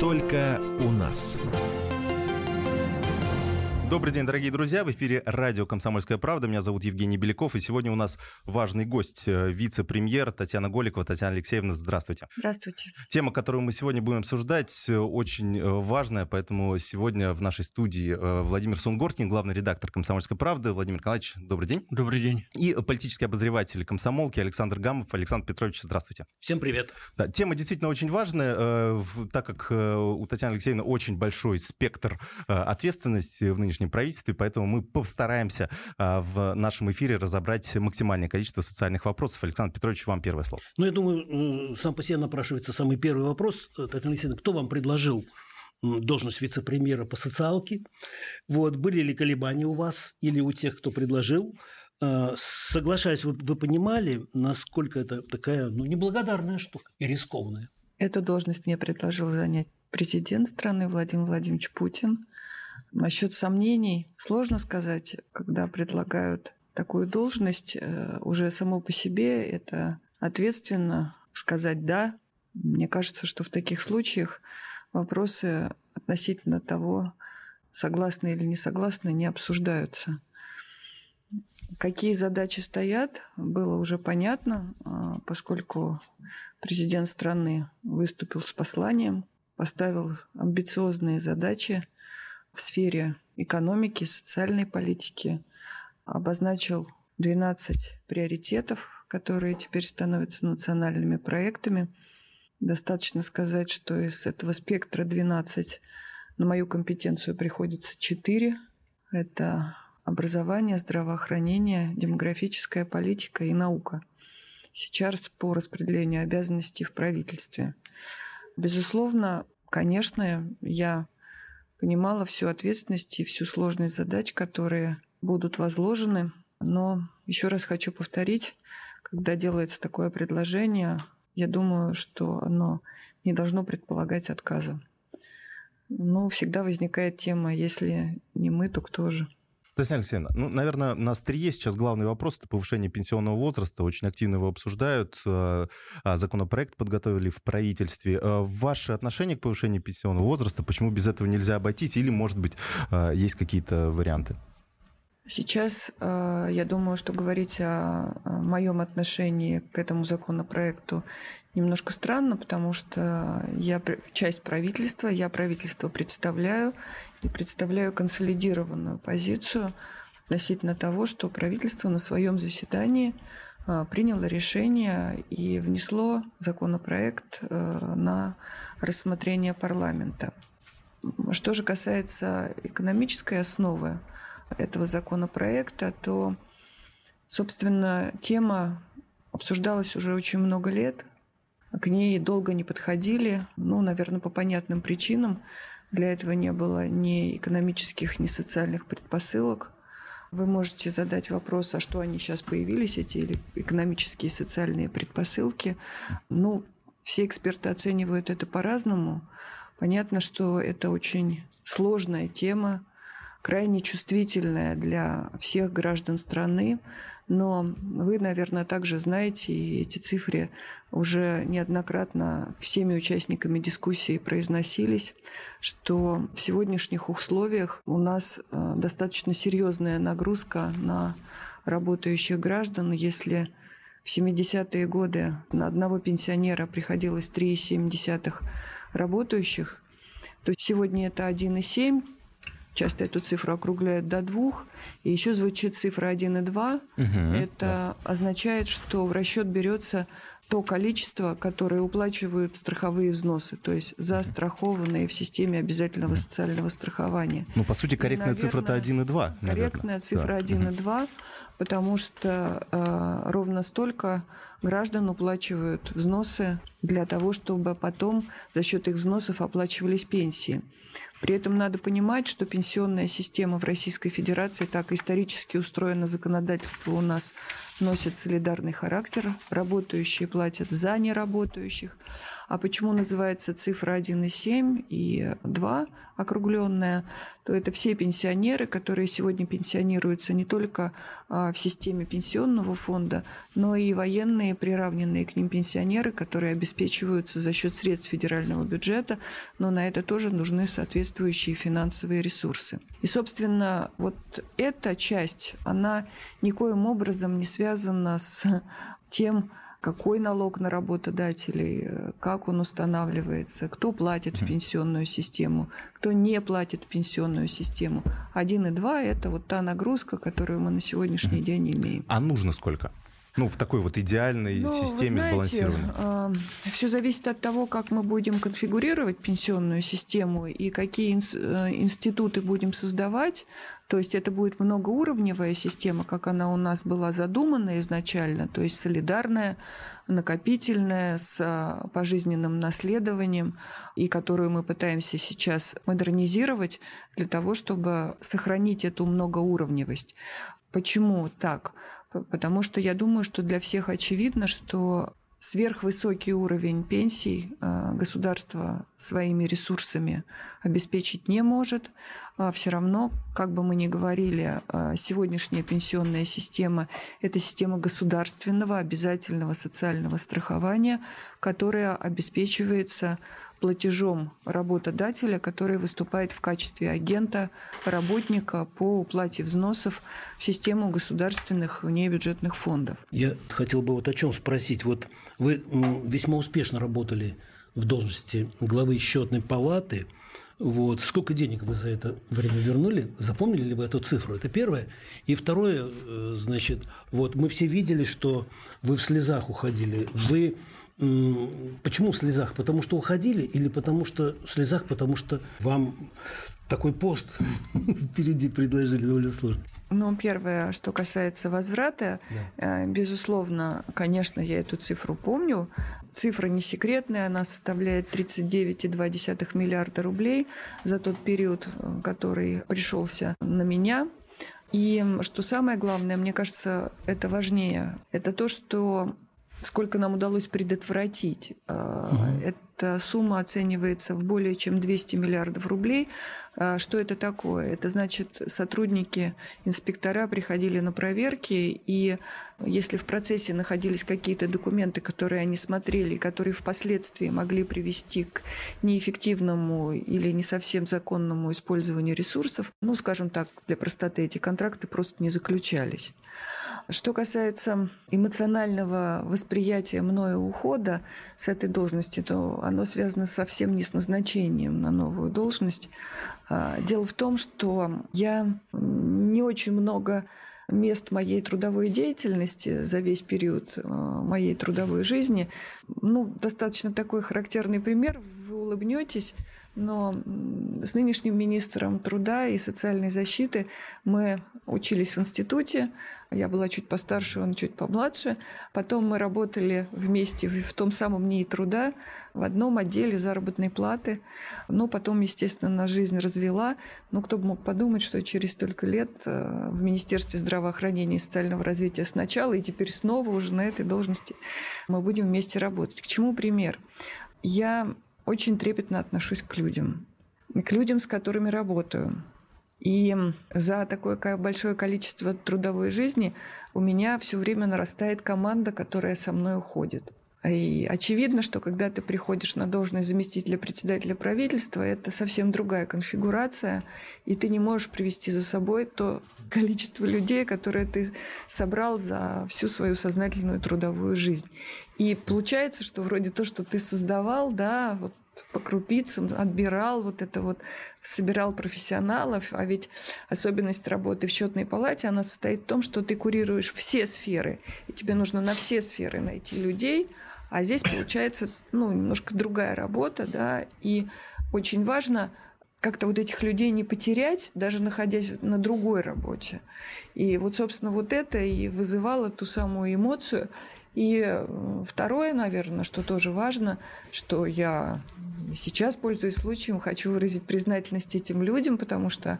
Только у нас. Добрый день, дорогие друзья. В эфире радио «Комсомольская правда». Меня зовут Евгений Беляков. И сегодня у нас важный гость, э, вице-премьер Татьяна Голикова. Татьяна Алексеевна, здравствуйте. Здравствуйте. Тема, которую мы сегодня будем обсуждать, э, очень э, важная, поэтому сегодня в нашей студии Владимир Сунгоркин, главный редактор «Комсомольской правды». Владимир Николаевич, добрый день. Добрый день. И политический обозреватель комсомолки Александр Гамов. Александр Петрович, здравствуйте. Всем привет. Да, тема действительно очень важная, так как у Татьяны Алексеевны очень большой спектр ответственности в нынешнем нынешнем правительстве, поэтому мы постараемся а, в нашем эфире разобрать максимальное количество социальных вопросов. Александр Петрович, вам первое слово. Ну, я думаю, сам по себе напрашивается самый первый вопрос. Татьяна Алексеевна, кто вам предложил должность вице-премьера по социалке? Вот, были ли колебания у вас или у тех, кто предложил? А, соглашаясь, вы, вы понимали, насколько это такая ну, неблагодарная штука и рискованная? Эту должность мне предложил занять президент страны Владимир Владимирович Путин. Насчет сомнений сложно сказать, когда предлагают такую должность. Э, уже само по себе это ответственно сказать «да». Мне кажется, что в таких случаях вопросы относительно того, согласны или не согласны, не обсуждаются. Какие задачи стоят, было уже понятно, а, поскольку президент страны выступил с посланием, поставил амбициозные задачи – в сфере экономики, социальной политики, обозначил 12 приоритетов, которые теперь становятся национальными проектами. Достаточно сказать, что из этого спектра 12 на мою компетенцию приходится 4. Это образование, здравоохранение, демографическая политика и наука. Сейчас по распределению обязанностей в правительстве. Безусловно, конечно, я понимала всю ответственность и всю сложность задач, которые будут возложены. Но еще раз хочу повторить, когда делается такое предложение, я думаю, что оно не должно предполагать отказа. Но всегда возникает тема, если не мы, то кто же? Татьяна Алексеевна, ну, наверное, на острие сейчас главный вопрос – это повышение пенсионного возраста. Очень активно его обсуждают. Э, а, законопроект подготовили в правительстве. Э, ваше отношение к повышению пенсионного возраста, почему без этого нельзя обойтись? Или, может быть, э, есть какие-то варианты? Сейчас я думаю, что говорить о моем отношении к этому законопроекту немножко странно, потому что я часть правительства, я правительство представляю представляю консолидированную позицию относительно того, что правительство на своем заседании а, приняло решение и внесло законопроект э, на рассмотрение парламента. Что же касается экономической основы этого законопроекта, то, собственно, тема обсуждалась уже очень много лет, к ней долго не подходили, ну, наверное, по понятным причинам. Для этого не было ни экономических, ни социальных предпосылок. Вы можете задать вопрос, а что они сейчас появились, эти экономические и социальные предпосылки. Ну, все эксперты оценивают это по-разному. Понятно, что это очень сложная тема, крайне чувствительная для всех граждан страны, но вы, наверное, также знаете, и эти цифры уже неоднократно всеми участниками дискуссии произносились, что в сегодняшних условиях у нас э, достаточно серьезная нагрузка на работающих граждан, если в 70-е годы на одного пенсионера приходилось 3,7 работающих, то сегодня это 1,7 часто эту цифру округляют до двух, и еще звучит цифра 1,2. Угу, Это да. означает, что в расчет берется то количество, которое уплачивают страховые взносы, то есть застрахованные в системе обязательного социального страхования. Ну, по сути, корректная цифра-то 1,2. Корректная цифра да. 1,2, потому что э, ровно столько граждан уплачивают взносы для того, чтобы потом за счет их взносов оплачивались пенсии. При этом надо понимать, что пенсионная система в Российской Федерации так исторически устроена, законодательство у нас носит солидарный характер, работающие платят за неработающих. А почему называется цифра 1,7 и 2 округленная, то это все пенсионеры, которые сегодня пенсионируются не только а, в системе пенсионного фонда, но и военные, приравненные к ним пенсионеры, которые обеспечиваются за счет средств федерального бюджета, но на это тоже нужны соответствующие финансовые ресурсы. И, собственно, вот эта часть, она никоим образом не связана с тем, какой налог на работодателей, э, как он устанавливается, кто платит в пенсионную систему, кто не платит в пенсионную систему. Один и два – это вот та нагрузка, которую мы на сегодняшний день имеем. А нужно сколько? Ну, в такой вот идеальной ну, системе знаете, сбалансированной. Э, все зависит от того, как мы будем конфигурировать пенсионную систему и какие э, институты будем создавать. То есть это будет многоуровневая система, как она у нас была задумана изначально, то есть солидарная, накопительная, с а, пожизненным наследованием, и которую мы пытаемся сейчас модернизировать для того, чтобы сохранить эту многоуровневость. Почему так? Потому что я думаю, что для всех очевидно, что сверхвысокий уровень пенсий э, государство своими ресурсами обеспечить не может. А Все равно, как бы мы ни говорили, э, сегодняшняя пенсионная система – это система государственного обязательного социального страхования, которая обеспечивается платежом работодателя, который выступает в качестве агента работника по уплате взносов в систему государственных внебюджетных фондов. Я хотел бы вот о чем спросить. Вот вы весьма успешно работали в должности главы счетной палаты. Вот. Сколько денег вы за это время вернули? Запомнили ли вы эту цифру? Это первое. И второе, э, значит, вот мы все видели, что вы в слезах уходили. Вы Почему в слезах? Потому что уходили или потому что в слезах, потому что вам такой пост впереди предложили довольно сложно? Ну, первое, что касается возврата, да. Э, безусловно, конечно, я эту цифру помню. Цифра не секретная, она составляет 39,2 миллиарда рублей за тот период, э, который пришелся на меня. И что самое главное, мне кажется, это важнее, это то, что сколько нам удалось предотвратить. Угу. Эта сумма оценивается в более чем 200 миллиардов рублей. А, что это такое? Это значит, сотрудники, инспектора приходили на проверки, и если в процессе находились какие-то документы, которые они смотрели, которые впоследствии могли привести к неэффективному или не совсем законному использованию ресурсов, ну, скажем так, для простоты, эти контракты просто не заключались. Что касается эмоционального восприятия мною ухода с этой должности, то оно связано совсем не с назначением на новую должность. А, дело в том, что я не очень много мест моей трудовой деятельности за весь период а, моей трудовой жизни. Ну, достаточно такой характерный пример. Вы улыбнетесь, но с нынешним министром труда и социальной защиты мы учились в институте, я была чуть постарше, он чуть помладше. Потом мы работали вместе в том самом НИИ труда в одном отделе заработной платы. Ну, потом, естественно, жизнь развела. Ну, кто бы мог подумать, что через столько лет э, в Министерстве здравоохранения и социального развития сначала и теперь снова уже на этой должности мы будем вместе работать. К чему пример? Я очень трепетно отношусь к людям, к людям, с которыми работаю. И за такое большое количество трудовой жизни у меня все время нарастает команда, которая со мной уходит. И очевидно, что когда ты приходишь на должность заместителя председателя правительства, это совсем другая конфигурация, и ты не можешь привести за собой то количество людей, которое ты собрал за всю свою сознательную трудовую жизнь. И получается, что вроде то, что ты создавал, да, вот по крупицам отбирал вот это вот, собирал профессионалов, а ведь особенность работы в счетной палате, она состоит в том, что ты курируешь все сферы, и тебе нужно на все сферы найти людей, а здесь получается, ну, немножко другая работа, да, и очень важно как-то вот этих людей не потерять, даже находясь на другой работе. И вот, собственно, вот это и вызывало ту самую эмоцию. И э, второе, наверное, что тоже важно, что я сейчас, пользуясь случаем, хочу выразить признательность этим людям, потому что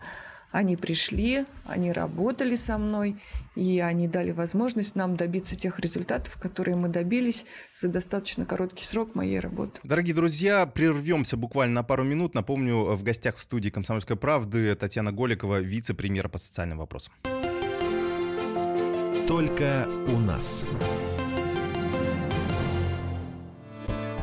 они пришли, они работали со мной, и они дали возможность нам добиться тех результатов, которые мы добились за достаточно короткий срок моей работы. Дорогие друзья, прервемся буквально на пару минут. Напомню, в гостях в студии «Комсомольской правды» Татьяна Голикова, вице-премьер по социальным вопросам. Только у нас.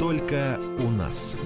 Только у нас.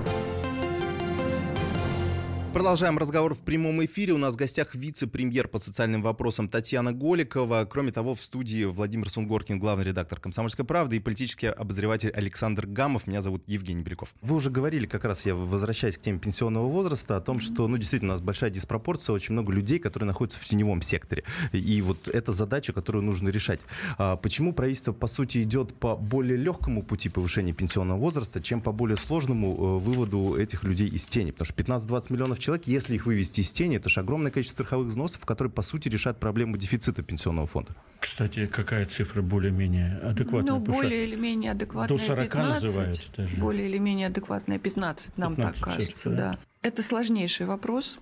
Продолжаем разговор в прямом эфире. У нас в гостях вице-премьер по социальным вопросам Татьяна Голикова. Кроме того, в студии Владимир Сунгоркин, главный редактор «Комсомольской правды» и политический обозреватель Александр Гамов. Меня зовут Евгений Беляков. Вы уже говорили, как раз я возвращаюсь к теме пенсионного возраста, о том, что, ну, действительно, у нас большая диспропорция, очень много людей, которые находятся в теневом секторе. И вот это задача, которую нужно решать. А почему правительство, по сути, идет по более легкому пути повышения пенсионного возраста, чем по более сложному э, выводу этих людей из тени? Потому что 15-20 миллионов человек, если их вывести из тени, это же огромное количество страховых взносов, которые, по сути, решат проблему дефицита пенсионного фонда. Кстати, какая цифра более-менее адекватная? Ну, более или менее адекватная до 40 15, называют даже. Более или менее адекватная 15, нам 15 так кажется, да? да. Это сложнейший вопрос.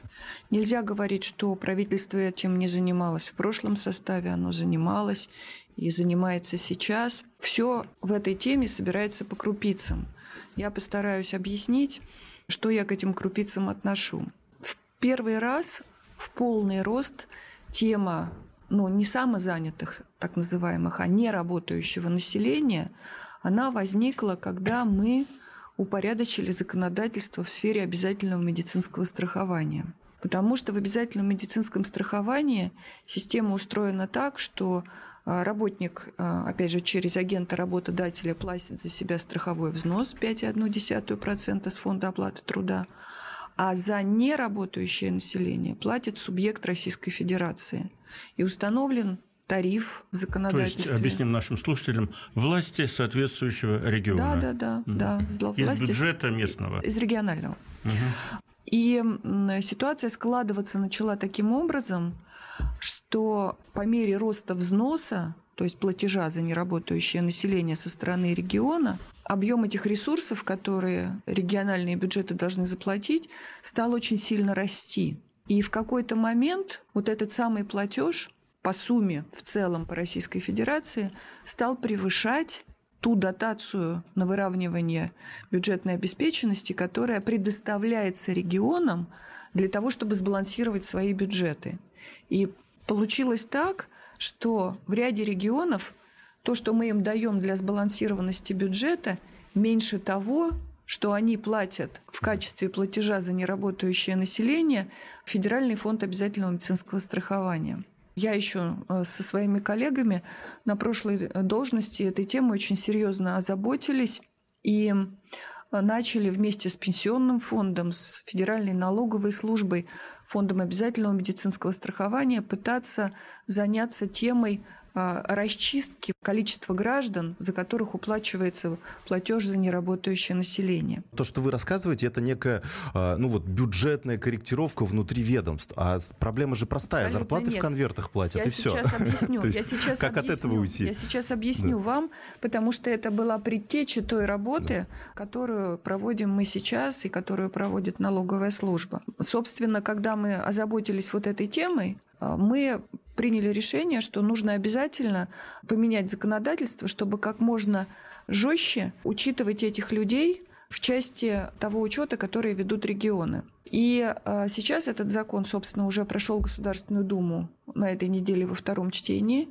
Нельзя говорить, что правительство этим не занималось в прошлом составе, оно занималось и занимается сейчас. Все в этой теме собирается по крупицам. Я постараюсь объяснить, что я к этим крупицам отношу. В первый раз в полный рост тема ну, не самозанятых, так называемых, а не работающего населения, она возникла, когда мы упорядочили законодательство в сфере обязательного медицинского страхования. Потому что в обязательном медицинском страховании система устроена так, что работник, а, опять же, через агента работодателя платит за себя страховой взнос 5,1% с фонда оплаты труда, а за неработающее население платит субъект Российской Федерации. И установлен тариф в То есть, объясним нашим слушателям, власти соответствующего региона. Да, да, да, Мгм. да. Из бюджета местного. Из регионального. Мгм. И ситуация складываться начала таким образом, что по мере роста взноса, то есть платежа за неработающее население со стороны региона, объем этих ресурсов, которые региональные бюджеты должны заплатить, стал очень сильно расти. И в какой-то момент вот этот самый платеж по сумме в целом по Российской Федерации стал превышать ту дотацию на выравнивание бюджетной обеспеченности, которая предоставляется регионам для того, чтобы сбалансировать свои бюджеты. И получилось так, что в ряде регионов то, что мы им даем для сбалансированности бюджета, меньше того, что они платят в качестве платежа за неработающее население Федеральный фонд обязательного медицинского страхования. Я еще э, со своими коллегами на прошлой э, должности этой темой очень серьезно озаботились и начали вместе с пенсионным фондом, с Федеральной налоговой службой, фондом обязательного медицинского страхования пытаться заняться темой а, расчистки количества граждан, за которых уплачивается платеж за неработающее население. То, что вы рассказываете, это некая, а, ну вот, бюджетная корректировка внутри ведомств. А проблема же простая. Абсолютно Зарплаты в нет. конвертах платят, Я и все. сейчас объясню. Я сейчас как от объясню. этого уйти? Я сейчас объясню вам, потому что это была предтеча той работы, которую проводим мы сейчас и которую проводит налоговая служба. Собственно, когда мы озаботились вот этой темой, а, мы приняли решение, что нужно обязательно поменять законодательство, чтобы как можно жестче учитывать этих людей в части того учета, который ведут регионы. И э, сейчас этот закон, собственно, уже прошел Государственную Думу на этой неделе во втором чтении.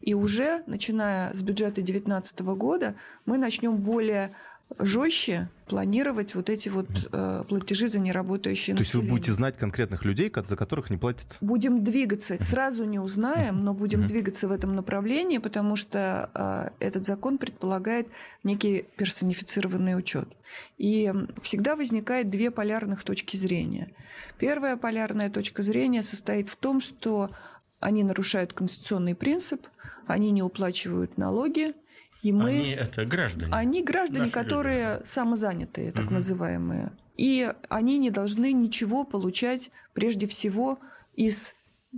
И уже, начиная с бюджета 2019 года, мы начнем более жестче планировать вот эти вот э, платежи за неработающие То есть вы население. будете знать конкретных людей, за которых не платят? Будем двигаться, сразу не узнаем, но будем двигаться в этом направлении, потому что э, этот закон предполагает некий персонифицированный учет. И всегда возникает две полярных точки зрения. Первая полярная точка зрения состоит в том, что они нарушают конституционный принцип, они не уплачивают налоги, и мы... Они это граждане. Они граждане, Наши люди, которые самозанятые, так Мгм. называемые. И они не должны ничего получать прежде всего из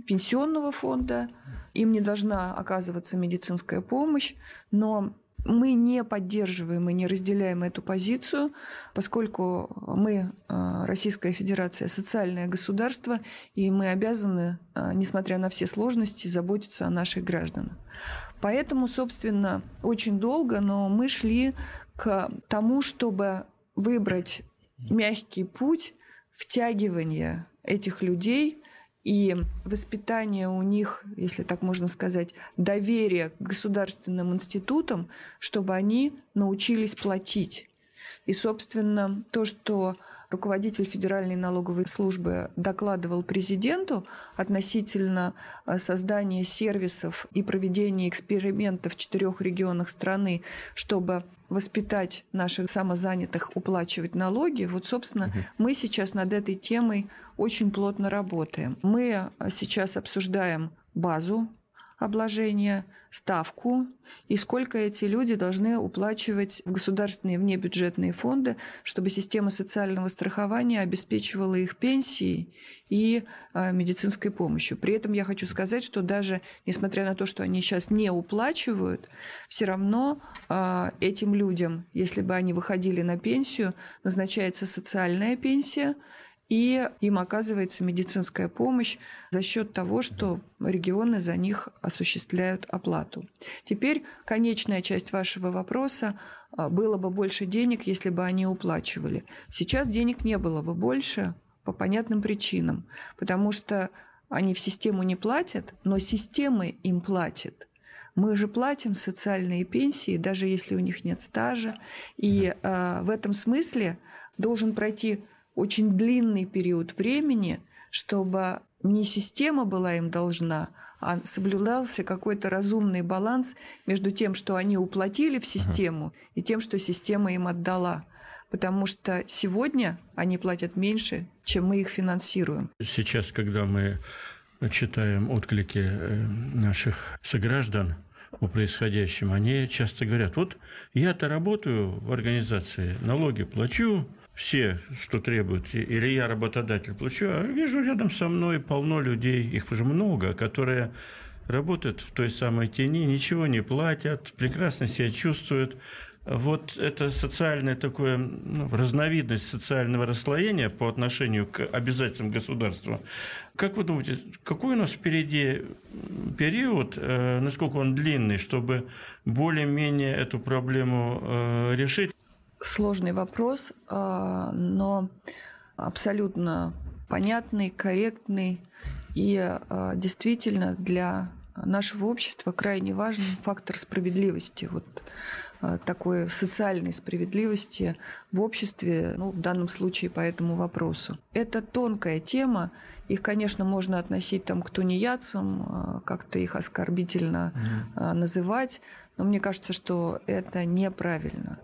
пенсионного фонда. Им не должна оказываться медицинская помощь, но мы не поддерживаем и не разделяем эту позицию, поскольку мы, э, Российская Федерация, социальное государство, и мы обязаны, э, несмотря на все сложности, заботиться о наших гражданах. Поэтому, собственно, очень долго, но мы шли к тому, чтобы выбрать мягкий путь втягивания этих людей и воспитания у них, если так можно сказать, доверия к государственным институтам, чтобы они научились платить. И, собственно, то, что руководитель Федеральной налоговой службы докладывал президенту относительно э, создания сервисов и проведения экспериментов в четырех регионах страны, чтобы воспитать наших самозанятых уплачивать налоги, вот, собственно, мы сейчас над этой темой очень плотно работаем. Мы э, сейчас обсуждаем базу обложения, ставку и сколько эти люди должны уплачивать в государственные внебюджетные фонды, чтобы система социального страхования обеспечивала их пенсией и э, медицинской помощью. При этом я хочу сказать, что даже несмотря на то, что они сейчас не уплачивают, все равно э, этим людям, если бы они выходили на пенсию, назначается социальная пенсия, и им оказывается медицинская помощь за счет того, что регионы за них осуществляют оплату. Теперь конечная часть вашего вопроса. а, Было бы больше денег, если бы они уплачивали. Сейчас денег не было бы больше по понятным причинам, потому что они в систему не платят, но система им платит. Мы же платим социальные пенсии, даже если у них нет стажа. И э, в этом смысле должен пройти очень длинный период времени, чтобы не система была им должна, а соблюдался какой-то разумный баланс между тем, что они уплатили в систему, и тем, что система им отдала. Потому что сегодня они платят меньше, чем мы их финансируем. Сейчас, когда мы читаем отклики э, наших сограждан о происходящем, они часто говорят, вот я-то работаю в организации, налоги плачу, все, что требуют, или я работодатель плачу, а вижу рядом со мной полно людей, их уже много, которые работают в той самой тени, ничего не платят, прекрасно себя чувствуют. Вот это социальное такое, ну, разновидность социального расслоения по отношению к обязательствам государства. Как вы думаете, какой у нас впереди период, э, насколько он длинный, чтобы более-менее эту проблему э, решить? Сложный вопрос, а, но абсолютно понятный, корректный и а, действительно для нашего общества крайне важен фактор справедливости. Вот а, такой социальной справедливости в обществе, ну, в данном случае по этому вопросу. Это тонкая тема, их, конечно, можно относить там к тунеядцам, как-то их оскорбительно а, называть, но мне кажется, что это неправильно.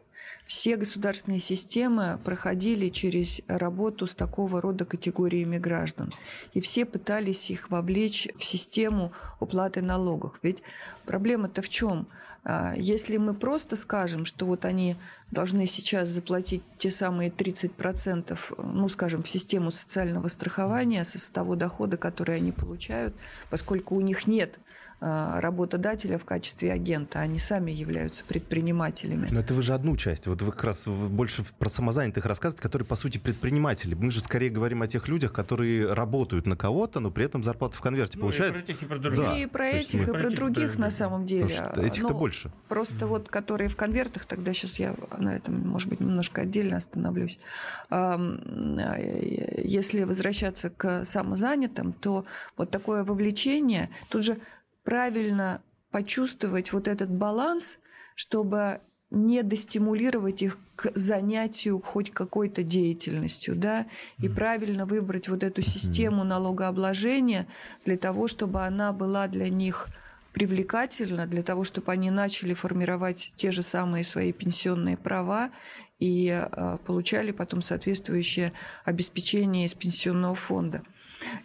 Все государственные системы проходили через работу с такого рода категориями граждан. И все пытались их вовлечь в систему уплаты налогов. Ведь проблема-то в чем? А, Если мы просто скажем, что вот они должны сейчас заплатить те самые 30%, ну, скажем, в систему социального страхования с того дохода, который они получают, поскольку у них нет а, работодателя в качестве агента, они сами являются предпринимателями. Но это вы же одну часть. Вот вы как раз больше про самозанятых рассказываете, которые, по сути, предприниматели. Мы же скорее говорим о тех людях, которые работают на кого-то, но при этом зарплату в конверте Ну, и получают. про тех, и про других. Да. и про этих, мы- и Про про этих, других на самом деле. Этих-то Ну, больше. Просто вот, которые в конвертах, тогда сейчас я на этом, может быть, немножко отдельно остановлюсь. Э, Если возвращаться к самозанятым, то вот такое вовлечение, тут же правильно почувствовать вот этот баланс, чтобы не достимулировать их к занятию хоть какой-то деятельностью, да, и правильно выбрать вот эту систему налогообложения для того, чтобы она была для них привлекательна, для того, чтобы они начали формировать те же самые свои пенсионные права и э, получали потом соответствующее обеспечение из пенсионного фонда.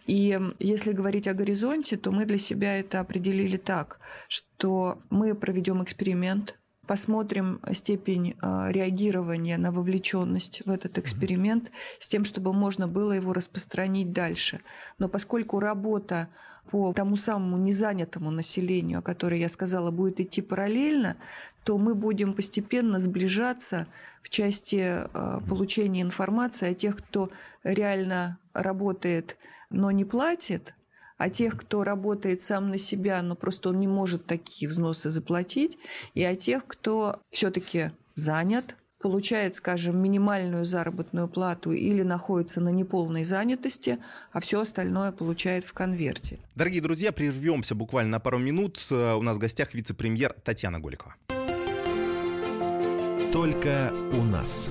И если говорить о горизонте, то мы для себя это определили так, что мы проведем эксперимент, посмотрим степень э, реагирования на вовлеченность в этот эксперимент с тем, чтобы можно было его распространить дальше. Но поскольку работа по тому самому незанятому населению, о которой я сказала, будет идти параллельно, то мы будем постепенно сближаться в части э, получения информации о тех, кто реально работает, но не платит, а тех, кто работает сам на себя, но просто он не может такие взносы заплатить, и о тех, кто все-таки занят, получает, скажем, минимальную заработную плату или находится на неполной занятости, а все остальное получает в конверте. Дорогие друзья, прервемся буквально на пару минут. Э, у нас в гостях вице-премьер Татьяна Голикова. Только у нас.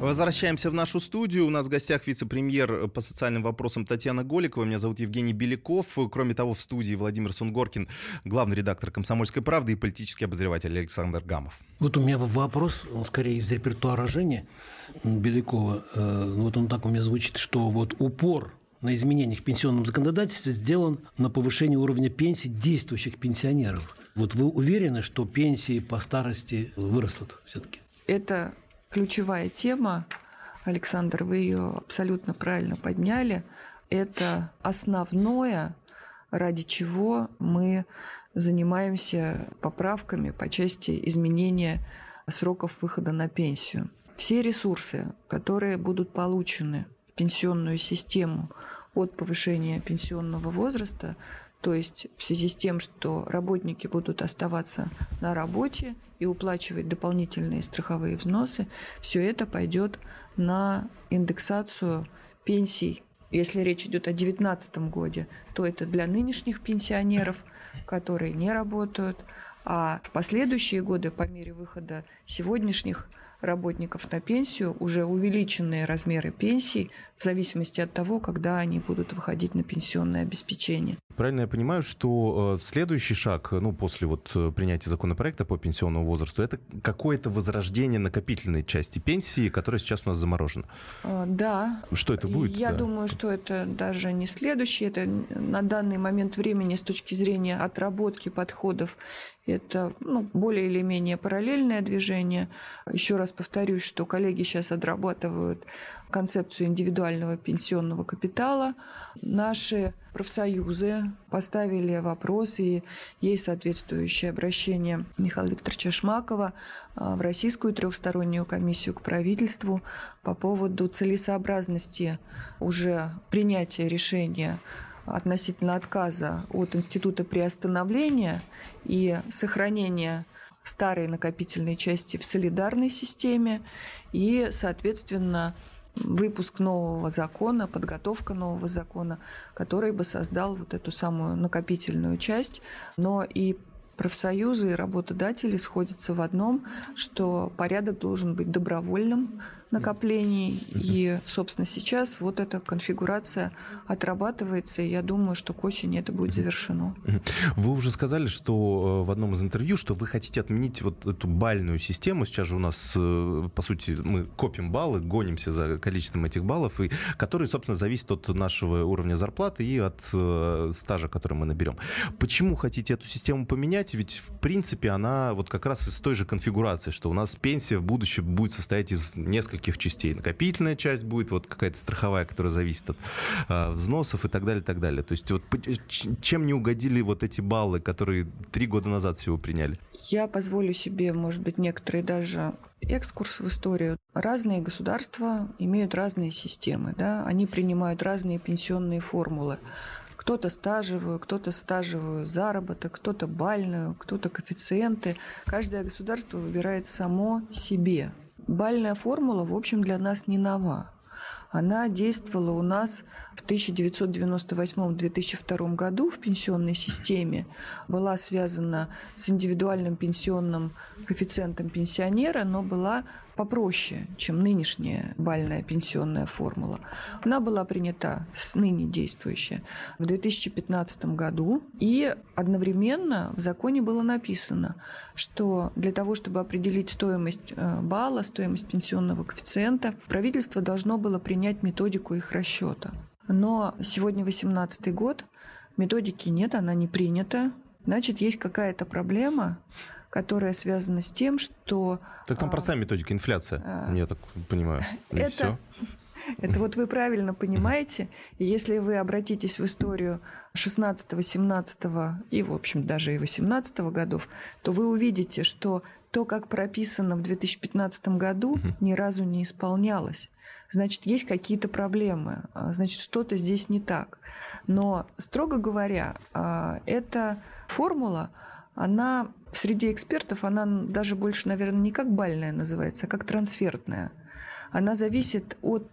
Возвращаемся в нашу студию. У нас в гостях вице-премьер по социальным вопросам Татьяна Голикова. Меня зовут Евгений Беляков. Кроме того, в студии Владимир Сунгоркин, главный редактор «Комсомольской правды» и политический обозреватель Александр Гамов. Вот у меня вопрос, он скорее из репертуара Жени Белякова. Э, вот он так у меня звучит, что вот упор на изменениях в пенсионном законодательстве сделан на повышение уровня пенсий действующих пенсионеров. Вот вы уверены, что пенсии по старости вырастут все-таки? Это ключевая тема, Александр, вы ее абсолютно правильно подняли, это основное, ради чего мы занимаемся поправками по части изменения сроков выхода на пенсию. Все ресурсы, которые будут получены в пенсионную систему от повышения пенсионного возраста, то есть в связи с тем, что работники будут оставаться на работе и уплачивать дополнительные страховые взносы, все это пойдет на индексацию пенсий. Если речь идет о 2019 году, то это для нынешних пенсионеров, которые не работают, а в последующие годы по мере выхода сегодняшних работников на пенсию уже увеличенные размеры пенсий в зависимости от того, когда они будут выходить на пенсионное обеспечение. Правильно я понимаю, что э, следующий шаг, ну, после вот э, принятия законопроекта по пенсионному возрасту, это какое-то возрождение накопительной части пенсии, которая сейчас у нас заморожена? Да. Что это будет? Я да. думаю, что это даже не следующий, это на данный момент времени с точки зрения отработки подходов это ну, более или менее параллельное движение. Еще раз повторюсь, что коллеги сейчас отрабатывают концепцию индивидуального пенсионного капитала. Наши профсоюзы поставили вопрос, и есть соответствующее обращение Михаила Викторовича Шмакова а, в Российскую трехстороннюю комиссию к правительству по поводу целесообразности уже принятия решения относительно отказа от института приостановления и сохранения старой накопительной части в солидарной системе и, соответственно, выпуск нового закона, подготовка нового закона, который бы создал вот эту самую накопительную часть, но и профсоюзы и работодатели сходятся в одном, что порядок должен быть добровольным, накоплений. И, собственно, сейчас вот эта конфигурация отрабатывается, и я думаю, что к осени это будет завершено. Вы уже сказали, что э, в одном из интервью, что вы хотите отменить вот эту бальную систему. Сейчас же у нас, э, по сути, мы копим баллы, гонимся за количеством этих баллов, и которые, собственно, зависят от нашего уровня зарплаты и от э, стажа, который мы наберем. Почему хотите эту систему поменять? Ведь, в принципе, она вот как раз из той же конфигурации, что у нас пенсия в будущем будет состоять из нескольких частей. Накопительная часть будет, вот какая-то страховая, которая зависит от э, взносов и так далее, и так далее. То есть вот чем не угодили вот эти баллы, которые три года назад всего приняли? Я позволю себе, может быть, некоторые даже экскурс в историю. Разные государства имеют разные системы, да? они принимают разные пенсионные формулы. Кто-то стажевую, кто-то стажевую заработок, кто-то бальную, кто-то коэффициенты. Каждое государство выбирает само себе. Бальная формула, в общем, для нас не нова. Она действовала у нас в 1998-2002 году в пенсионной системе, была связана с индивидуальным пенсионным коэффициентом пенсионера, но была попроще, чем нынешняя бальная пенсионная формула. Она была принята с ныне действующая в 2015 году, и одновременно в законе было написано, что для того, чтобы определить стоимость э, балла, стоимость пенсионного коэффициента, правительство должно было принять методику их расчета. Но сегодня 2018 год, методики нет, она не принята, значит, есть какая-то проблема, которая связана с тем, что... Так там а, простая методика, инфляция, а, я так понимаю. И это, все. Это вот вы правильно понимаете. Если вы обратитесь в историю 16, 17 и, в общем, даже и 18 годов, то вы увидите, что то, как прописано в 2015 году, ни разу не исполнялось. Значит, есть какие-то проблемы, а, значит, что-то здесь не так. Но, строго говоря, а, эта формула, она среди экспертов, она даже больше, наверное, не как бальная называется, а как трансфертная. Она зависит от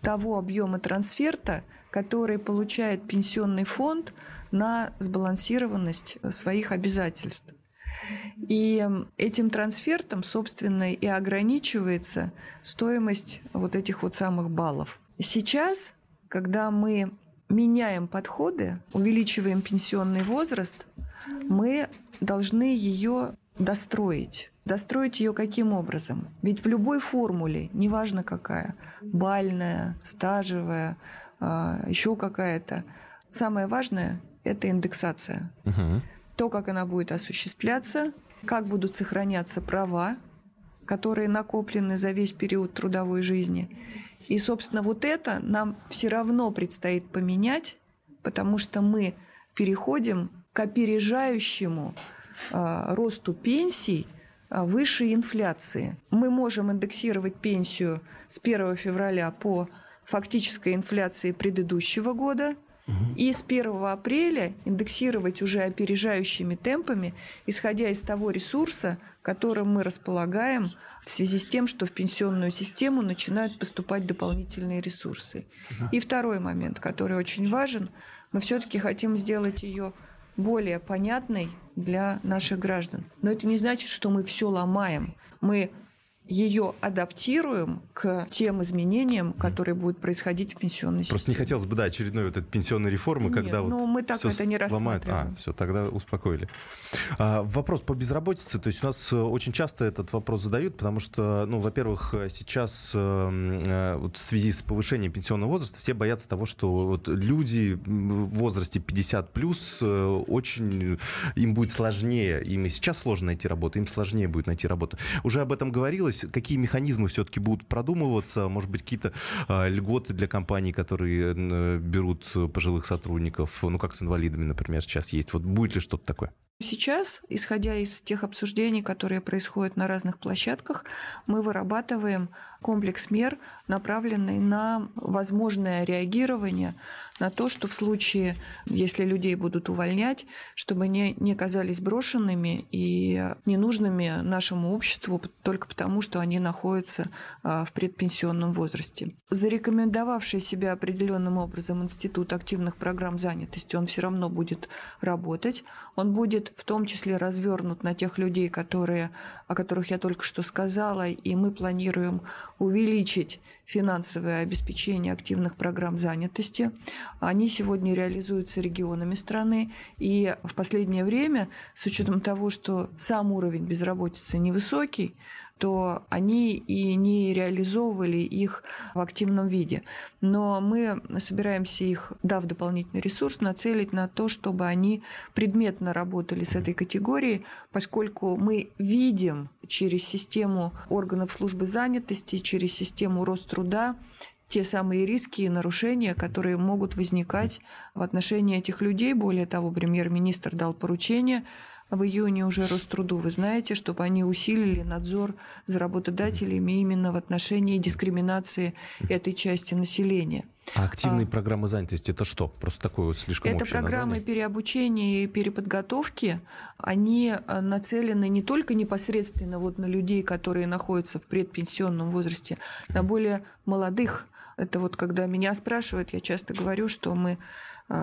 того объема трансферта, который получает пенсионный фонд на сбалансированность своих обязательств. И этим трансфертом, собственно, и ограничивается стоимость вот этих вот самых баллов. Сейчас, когда мы меняем подходы, увеличиваем пенсионный возраст, мы должны ее достроить. Достроить ее каким образом? Ведь в любой формуле, неважно какая, бальная, стажевая, а, еще какая-то, самое важное – это индексация. Угу. То, как она будет осуществляться, как будут сохраняться права, которые накоплены за весь период трудовой жизни. И, собственно, вот это нам все равно предстоит поменять, потому что мы переходим опережающему э, росту пенсий э, выше инфляции. Мы можем индексировать пенсию с 1 февраля по фактической инфляции предыдущего года – и с 1 апреля индексировать уже опережающими темпами, исходя из того ресурса, которым мы располагаем в связи с тем, что в пенсионную систему начинают поступать дополнительные ресурсы. И второй момент, который очень важен, мы все-таки хотим сделать ее более понятной для наших граждан. Но это не значит, что мы все ломаем. Мы ее адаптируем к тем изменениям, которые будут происходить в пенсионной системе. Просто не хотелось бы, да, очередной вот этой пенсионной реформы, Нет, когда ну, вот мы так это не рассматриваем. А, все, тогда успокоили. А, вопрос по безработице. То есть у нас э, очень часто этот вопрос задают, потому что, ну, во-первых, сейчас э, вот в связи с повышением пенсионного возраста все боятся того, что вот люди в возрасте 50 плюс э, очень им будет сложнее, им и сейчас сложно найти работу, им сложнее будет найти работу. Уже об этом говорилось есть какие механизмы все-таки будут продумываться? Может быть, какие-то а, льготы для компаний, которые берут пожилых сотрудников, ну, как с инвалидами, например, сейчас есть. Вот будет ли что-то такое? Сейчас, исходя из тех обсуждений, которые происходят на разных площадках, мы вырабатываем комплекс мер, направленный на возможное реагирование на то, что в случае, если людей будут увольнять, чтобы они не оказались брошенными и ненужными нашему обществу только потому, что они находятся а, в предпенсионном возрасте. Зарекомендовавший себя определенным образом Институт активных программ занятости, он все равно будет работать. Он будет в том числе развернут на тех людей, которые, о которых я только что сказала, и мы планируем увеличить финансовое обеспечение активных программ занятости. Они сегодня реализуются регионами страны. И в последнее время, с учетом того, что сам уровень безработицы невысокий, то они и не реализовывали их в активном виде. Но мы собираемся их, дав дополнительный ресурс, нацелить на то, чтобы они предметно работали с этой категорией, поскольку мы видим через систему органов службы занятости, через систему Роструда те самые риски и нарушения, которые могут возникать в отношении этих людей. Более того, премьер-министр дал поручение в июне уже Роструду, вы знаете, чтобы они усилили надзор за работодателями именно в отношении дискриминации этой части населения. А активные а, программы занятости это что? Просто такое вот слишком Это программы название? переобучения и переподготовки. Они э, нацелены не только непосредственно вот на людей, которые находятся в предпенсионном возрасте, на более молодых. Это вот когда меня спрашивают, я часто говорю, что мы а,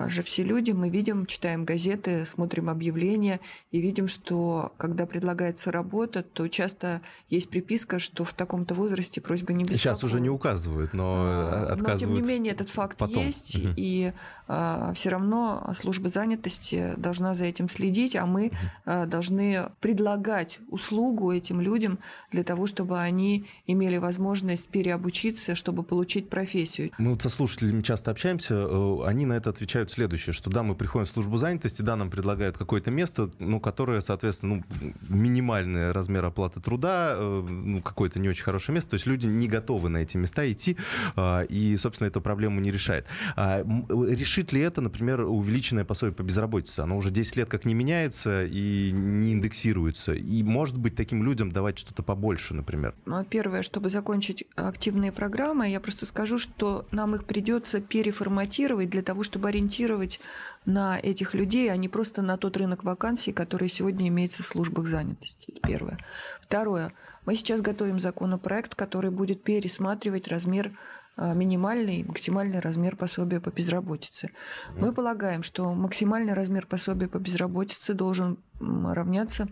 же все люди, мы видим, читаем газеты, смотрим объявления и видим, что когда предлагается работа, то часто есть приписка, что в таком-то возрасте просьба не беспокоить. Сейчас уже не указывают, но отказывают. Но тем не менее этот факт потом. есть, угу. и а, все равно служба занятости должна за этим следить, а мы угу. должны предлагать услугу этим людям для того, чтобы они имели возможность переобучиться, чтобы получить профессию. Мы вот со слушателями часто общаемся, э, они на это отвечают отвечают следующее, что да, мы приходим в службу занятости, да, нам предлагают какое-то место, ну, которое, соответственно, ну, минимальный размер оплаты труда, э, ну, какое-то не очень хорошее место, то есть люди не готовы на эти места идти, э, и, собственно, эту проблему не решает. А решит ли это, например, увеличенное пособие по безработице? Оно уже 10 лет как не меняется и не индексируется, и, может быть, таким людям давать что-то побольше, например? Ну, первое, чтобы закончить активные программы, я просто скажу, что нам их придется переформатировать для того, чтобы ориентироваться ориентировать на этих людей, а не просто на тот рынок вакансий, который сегодня имеется в службах занятости. Это первое. Второе. Мы сейчас готовим законопроект, который будет пересматривать размер а, минимальный максимальный размер пособия по безработице. Мы полагаем, что максимальный размер пособия по безработице должен равняться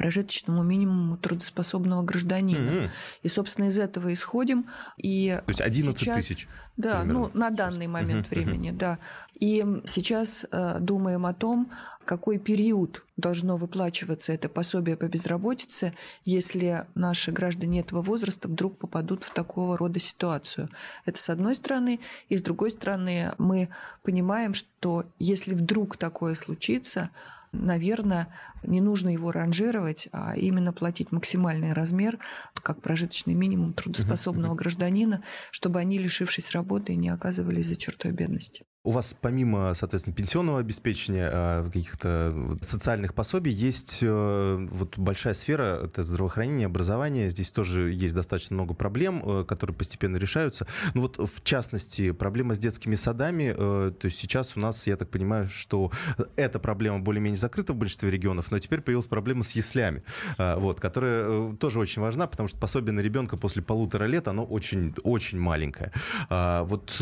прожиточному минимуму трудоспособного гражданина. Mm-hmm. И, собственно, из этого исходим. И То есть 11 сейчас, тысяч? Да, примерно. ну, на данный момент mm-hmm. времени, да. И сейчас э, думаем о том, какой период должно выплачиваться это пособие по безработице, если наши граждане этого возраста вдруг попадут в такого рода ситуацию. Это с одной стороны. И с другой стороны, мы понимаем, что если вдруг такое случится, наверное, не нужно его ранжировать, а именно платить максимальный размер, как прожиточный минимум трудоспособного гражданина, чтобы они, лишившись работы, не оказывались за чертой бедности. У вас помимо, соответственно, пенсионного обеспечения, а, каких-то социальных пособий, есть э, вот большая сфера, это здравоохранение, образование. Здесь тоже есть достаточно много проблем, э, которые постепенно решаются. Ну вот, в частности, проблема с детскими садами. Э, то есть сейчас у нас, я так понимаю, что эта проблема более-менее закрыта в большинстве регионов, но теперь появилась проблема с яслями, вот, которая тоже очень важна, потому что пособие на ребенка после полутора лет, оно очень, очень маленькое. А вот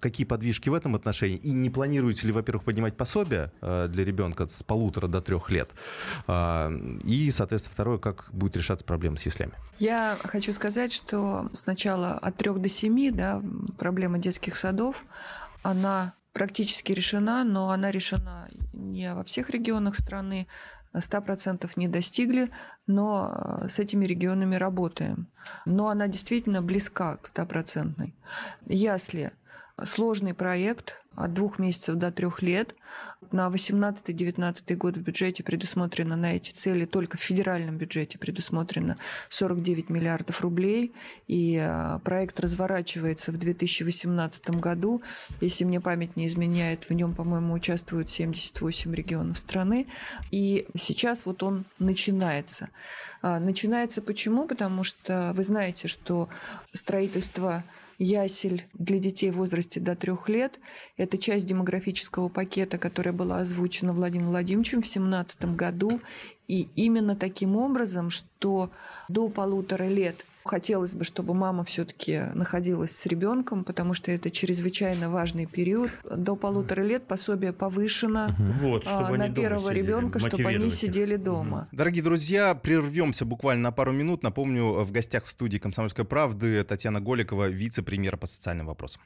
какие подвижки в этом отношении? Отношении? И не планируете ли, во-первых, поднимать пособие э, для ребенка с полутора до трех лет? А, и, соответственно, второе, как будет решаться проблема с яслями? Я хочу сказать, что сначала от трех до семи да, проблема детских садов, она практически решена, но она решена не во всех регионах страны, 100% не достигли, но э, с этими регионами работаем. Но она действительно близка к 100%. Ясли сложный проект от двух месяцев до трех лет. На 18-19 год в бюджете предусмотрено на эти цели, только в федеральном бюджете предусмотрено 49 миллиардов рублей. И э, проект разворачивается в 2018 году. Если мне память не изменяет, в нем, по-моему, участвуют 78 регионов страны. И сейчас вот он начинается. А, начинается почему? Потому что вы знаете, что строительство ясель для детей в возрасте до трех лет. Это часть демографического пакета, которая была озвучена Владимиром Владимировичем в 2017 году. И именно таким образом, что до полутора лет Хотелось бы, чтобы мама все-таки находилась с ребенком, потому что это чрезвычайно важный период. До полутора лет пособие повышено Вот, а, чтобы на первого ребенка, чтобы они сидели дома. Дорогие друзья, прервемся буквально на пару минут. Напомню, в гостях в студии «Комсомольской правды» Татьяна Голикова, вице-премьер по социальным вопросам.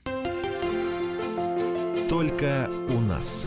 Только у нас.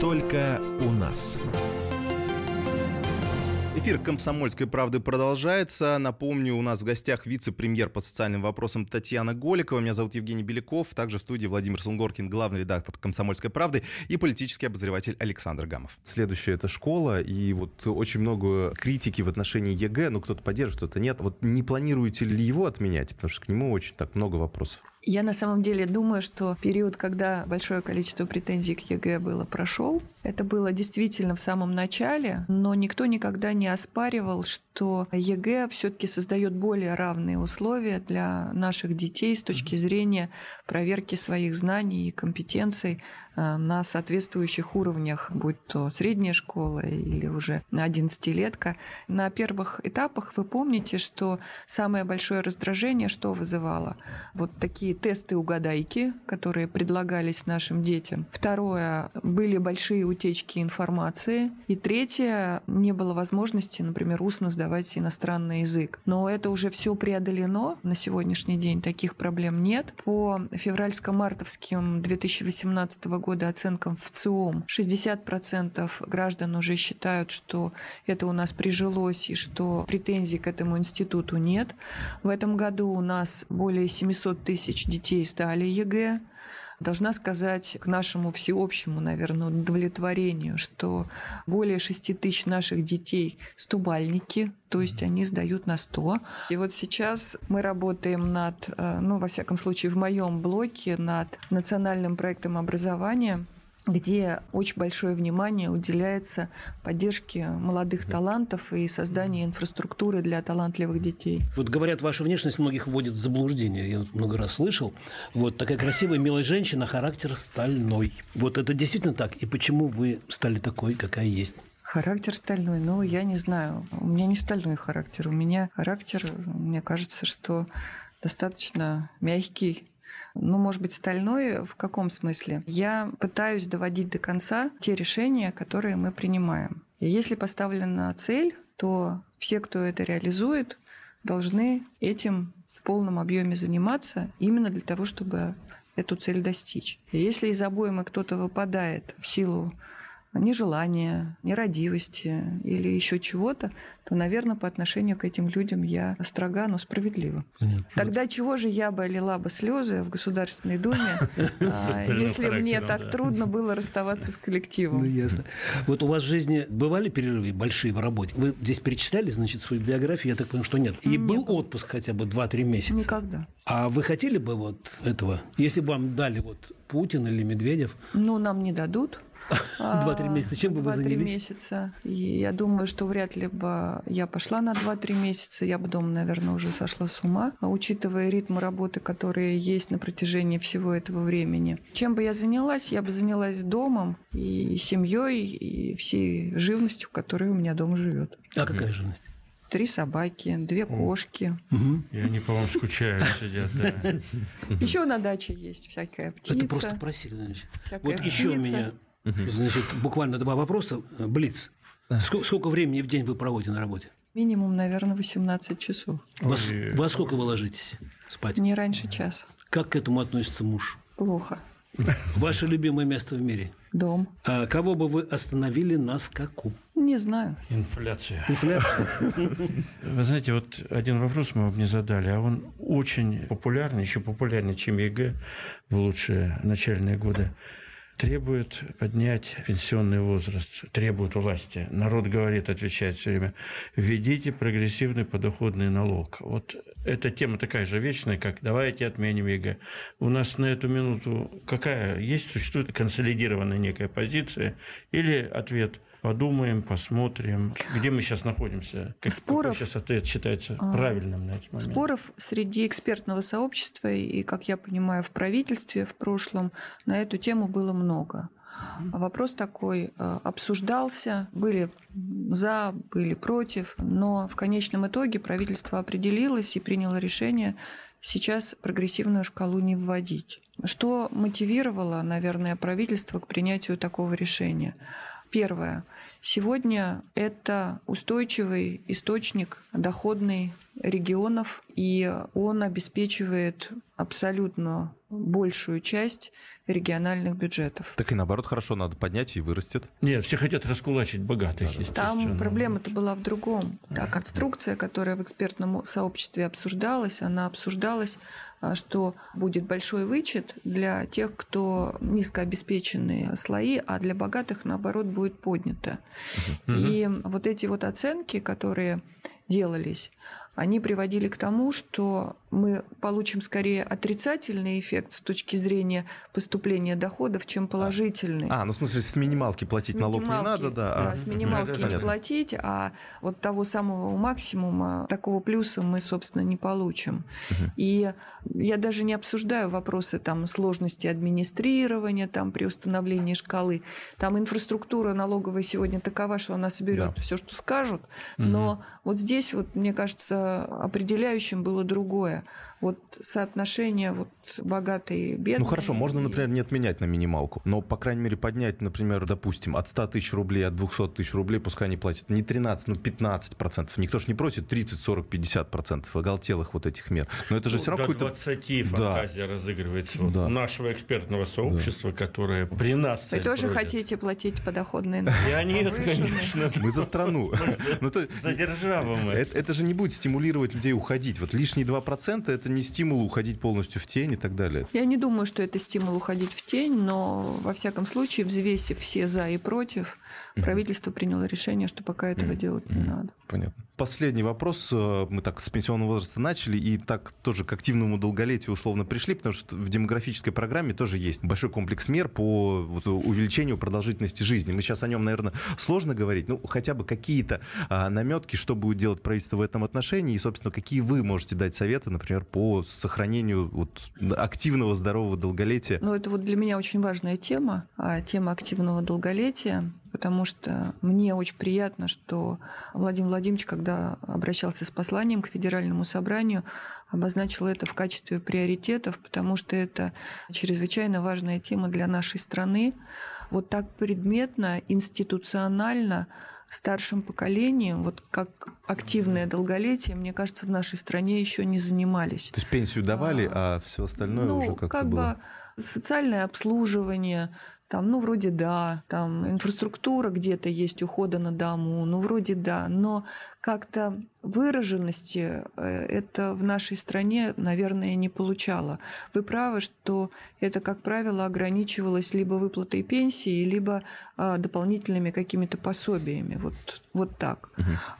Только у нас. Эфир «Комсомольской правды» продолжается. Напомню, у нас в гостях вице-премьер по социальным вопросам Татьяна Голикова. Меня зовут Евгений Беляков. Также в студии Владимир Сунгоркин, главный редактор «Комсомольской правды» и политический обозреватель Александр Гамов. Следующее — это школа. И вот очень много критики в отношении ЕГЭ. Ну, кто-то поддерживает, кто-то нет. Вот не планируете ли его отменять? Потому что к нему очень так много вопросов. Я на самом деле думаю, что период, когда большое количество претензий к ЕГЭ было, прошел. Это было действительно в самом начале, но никто никогда не оспаривал, что ЕГЭ все-таки создает более равные условия для наших детей с точки зрения проверки своих знаний и компетенций на соответствующих уровнях, будь то средняя школа или уже 11-летка. На первых этапах вы помните, что самое большое раздражение что вызывало? Вот такие тесты-угадайки, которые предлагались нашим детям. Второе, были большие утечки информации. И третье, не было возможности, например, устно сдавать иностранный язык. Но это уже все преодолено. На сегодняшний день таких проблем нет. По февральско-мартовским 2018 года оценкам в ЦИОМ 60% граждан уже считают, что это у нас прижилось и что претензий к этому институту нет. В этом году у нас более 700 тысяч детей сдали ЕГЭ. Должна сказать к нашему всеобщему, наверное, удовлетворению, что более 6 тысяч наших детей стобалльники, то есть они сдают на 100. И вот сейчас мы работаем над, э, ну, во всяком случае, в моем блоке, над национальным проектом образования, где очень большое внимание уделяется поддержке молодых талантов и созданию инфраструктуры для талантливых детей. Вот говорят, ваша внешность многих вводит в заблуждение. Я много раз слышал. Вот такая красивая, милая женщина, характер стальной. Вот это действительно так. И почему вы стали такой, какая есть? Характер стальной, ну, я не знаю. У меня не стальной характер. У меня характер, мне кажется, что достаточно мягкий, ну, может быть, стальной в каком смысле? Я пытаюсь доводить до конца те решения, которые мы принимаем. И если поставлена цель, то все, кто это реализует, должны этим в полном объеме заниматься именно для того, чтобы эту цель достичь. И если из обоймы кто-то выпадает в силу нежелания, нерадивости или еще чего-то, то, наверное, по отношению к этим людям я строга, но справедлива. Понятно. Тогда чего же я бы лила бы слезы в Государственной Думе, а, если мне так трудно было расставаться с Ну, коллективом? ясно. Вот у вас в жизни бывали перерывы большие в работе? Вы здесь перечисляли, значит, свою биографию? Я так понимаю, что нет. И был отпуск хотя бы 2-3 месяца? Никогда. А вы хотели бы вот этого? Если бы вам дали вот Путин или Медведев, Ну, нам не дадут. Два-три месяца. Чем бы вы 2-3 занялись? месяца. И я думаю, что вряд ли бы я пошла на 2-3 месяца. Я бы дома, наверное, уже сошла с ума, а учитывая ритмы работы, которые есть на протяжении всего этого времени. Чем бы я занялась? Я бы занялась домом и семьей, и всей живностью, которая у меня дома живет. А какая живность? Три собаки, две кошки. И они, по-моему, скучают, сидят. да. Еще на даче есть всякая птица. Это просто просили, значит. всякая Вот еще у птица. Значит, буквально два вопроса. Блиц. Сколько, сколько времени в день вы проводите на работе? Минимум, наверное, 18 часов. Во, с- во сколько вы ложитесь спать? Не раньше часа. Как к этому относится муж? Плохо. Ваше любимое место в мире? Дом. А кого бы вы остановили на скаку? Не знаю. Инфляция. Инфляция? Вы знаете, вот один вопрос мы вам не задали, а он очень популярный, еще популярнее, чем ЕГЭ в лучшие начальные годы. Требует поднять пенсионный возраст, требует власти. Народ говорит, отвечает все время, введите прогрессивный подоходный налог. Вот эта тема такая же вечная, как давайте отменим ЕГЭ. У нас на эту минуту какая есть, существует консолидированная некая позиция или ответ – подумаем, посмотрим, где мы сейчас находимся, как, споров, какой сейчас ответ считается а, правильным на этот момент. Споров среди экспертного сообщества и, как я понимаю, в правительстве в прошлом на эту тему было много. Вопрос такой э, обсуждался, были за, были против, но в конечном итоге правительство определилось и приняло решение сейчас прогрессивную шкалу не вводить. Что мотивировало, наверное, правительство к принятию такого решения? Первое. Сегодня это устойчивый источник доходный регионов, и он обеспечивает абсолютно большую часть региональных бюджетов. Так и наоборот, хорошо, надо поднять и вырастет. Нет, все хотят раскулачить богатых, да, Там проблема-то была в другом. Да, конструкция, которая в экспертном сообществе обсуждалась, она обсуждалась что будет большой вычет для тех, кто низкообеспеченные слои, а для богатых, наоборот, будет поднято. Угу. И вот эти вот оценки, которые делались, они приводили к тому, что мы получим скорее отрицательный эффект с точки зрения поступления доходов, чем положительный. А, ну в смысле с минималки платить с налог не надо, да? Да, а, с минималки не платить, а вот того самого максимума, такого плюса мы, собственно, не получим. Угу. И я даже не обсуждаю вопросы там сложности администрирования там при установлении шкалы. Там инфраструктура налоговая сегодня такова, что она соберет да. все, что скажут. Но угу. вот здесь вот, мне кажется, определяющим было другое вот соотношение вот богатый и бедный. Ну хорошо, можно, например, не отменять на минималку, но, по крайней мере, поднять, например, допустим, от 100 тысяч рублей, от 200 тысяч рублей, пускай они платят не 13, но 15 процентов. Никто же не просит 30, 40, 50 процентов оголтелых вот этих мер. Но это же ну, все равно какой-то... 20 фантазия да. разыгрывается да. нашего экспертного сообщества, да. которое при нас... Вы тоже хотите платить подоходные налоги? Я нет, конечно. Мы за страну. Ну, за державу мы. Это же не будет стимулировать людей уходить. Вот лишние 2% это не стимул уходить полностью в тень и так далее. Я не думаю, что это стимул уходить в тень, но во всяком случае, взвесив все за и против, mm-hmm. правительство приняло решение, что пока этого mm-hmm. делать не надо. Понятно. Последний вопрос. Э, мы так с пенсионного возраста начали и так тоже к активному долголетию условно пришли, потому что в демографической программе тоже есть большой комплекс мер по вот увеличению продолжительности жизни. Мы сейчас о нем, наверное, сложно говорить, ну хотя бы какие-то а, наметки, что будет делать правительство в этом отношении и, собственно, какие вы можете дать советы, например, по сохранению вот, активного здорового долголетия. Ну это вот для меня очень важная тема, а, тема активного долголетия потому что мне очень приятно, что Владимир Владимирович, когда обращался с посланием к Федеральному собранию, обозначил это в качестве приоритетов, потому что это чрезвычайно важная тема для нашей страны. Вот так предметно, институционально старшим поколением, вот как активное долголетие, мне кажется, в нашей стране еще не занимались. То есть пенсию давали, а, а все остальное ну, уже как-то как было... бы социальное обслуживание, там, ну, вроде да, там инфраструктура где-то есть ухода на дому, ну, вроде да, но как-то выраженности э, это в нашей стране, наверное, не получало. Вы правы, что это, как правило, ограничивалось либо выплатой пенсии, либо а, дополнительными какими-то пособиями. Вот, вот так.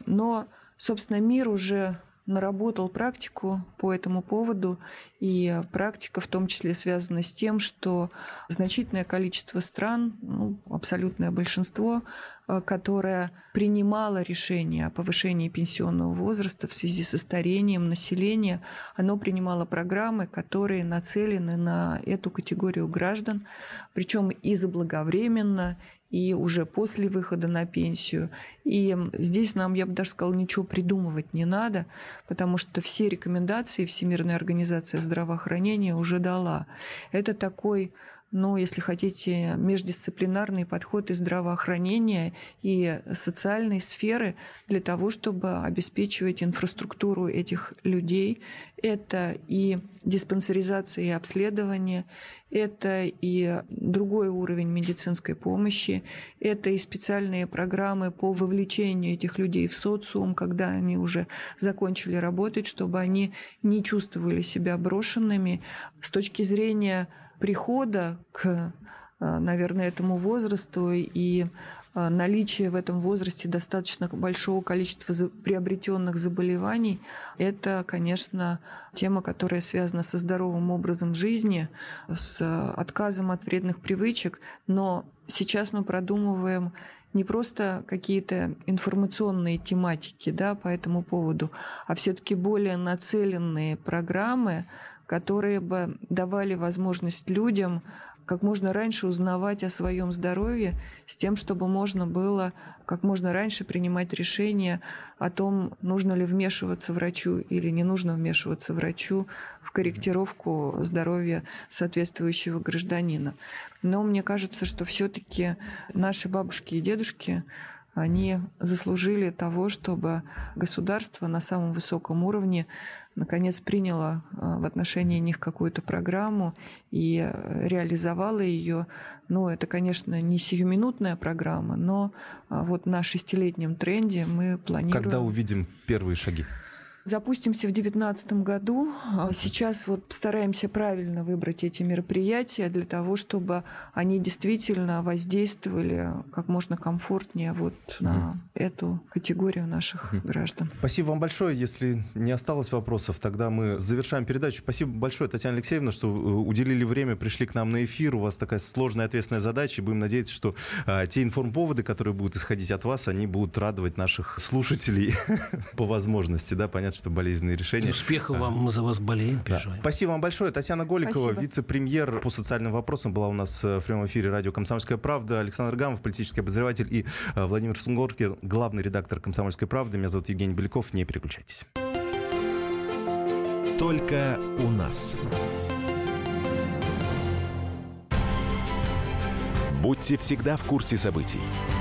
Но, собственно, мир уже наработал практику по этому поводу, и практика в том числе связана с тем, что значительное количество стран, ну, абсолютное большинство, э, которое принимало решение о повышении пенсионного возраста в связи со старением населения, оно принимало программы, которые нацелены на эту категорию граждан, причем и заблаговременно, и уже после выхода на пенсию. И здесь нам, я бы даже сказала, ничего придумывать не надо, потому что все рекомендации Всемирная организация здравоохранения уже дала. Это такой ну, если хотите, междисциплинарный подход и здравоохранения, и социальной сферы для того, чтобы обеспечивать инфраструктуру этих людей. Это и диспансеризация и обследование, это и другой уровень медицинской помощи, это и специальные программы по вовлечению этих людей в социум, когда они уже закончили работать, чтобы они не чувствовали себя брошенными. С точки зрения прихода к наверное, этому возрасту и Э, наличие в этом возрасте достаточно большого количества приобретенных заболеваний, это, конечно, тема, которая связана со здоровым образом жизни, с отказом от вредных привычек. Но сейчас мы продумываем не просто какие-то информационные тематики да, по этому поводу, а все-таки более нацеленные программы, которые бы давали возможность людям как можно раньше узнавать о своем здоровье, с тем, чтобы можно было как можно раньше принимать решение о том, нужно ли вмешиваться врачу или не нужно вмешиваться врачу в корректировку здоровья соответствующего гражданина. Но мне кажется, что все-таки наши бабушки и дедушки они заслужили того, чтобы государство на самом высоком уровне наконец приняло а, в отношении них какую-то программу и э, реализовало ее. Ну, это, конечно, не сиюминутная программа, но а, вот на шестилетнем тренде мы планируем... Когда увидим первые шаги? Запустимся в 2019 году. А сейчас вот стараемся правильно выбрать эти мероприятия для того, чтобы они действительно воздействовали как можно комфортнее вот на эту категорию наших граждан. Спасибо вам большое. Если не осталось вопросов, тогда мы завершаем передачу. Спасибо большое, Татьяна Алексеевна, что э, уделили время, пришли к нам на эфир. У вас такая сложная ответственная задача. Будем надеяться, что а, те информповоды, которые будут исходить от вас, они будут радовать наших слушателей по возможности. Да, понятно, что болезненные решения. И успехов вам, мы за вас болеем, переживаем. Да. Спасибо вам большое. Татьяна Голикова, вице-премьер по социальным вопросам, была у нас э, в прямом эфире радио «Комсомольская правда». Александр Гамов, политический обозреватель, и э, Владимир Сунгоркин, главный редактор «Комсомольской правды». Меня зовут Евгений Беляков. Не переключайтесь. Только у нас. Будьте всегда в курсе событий.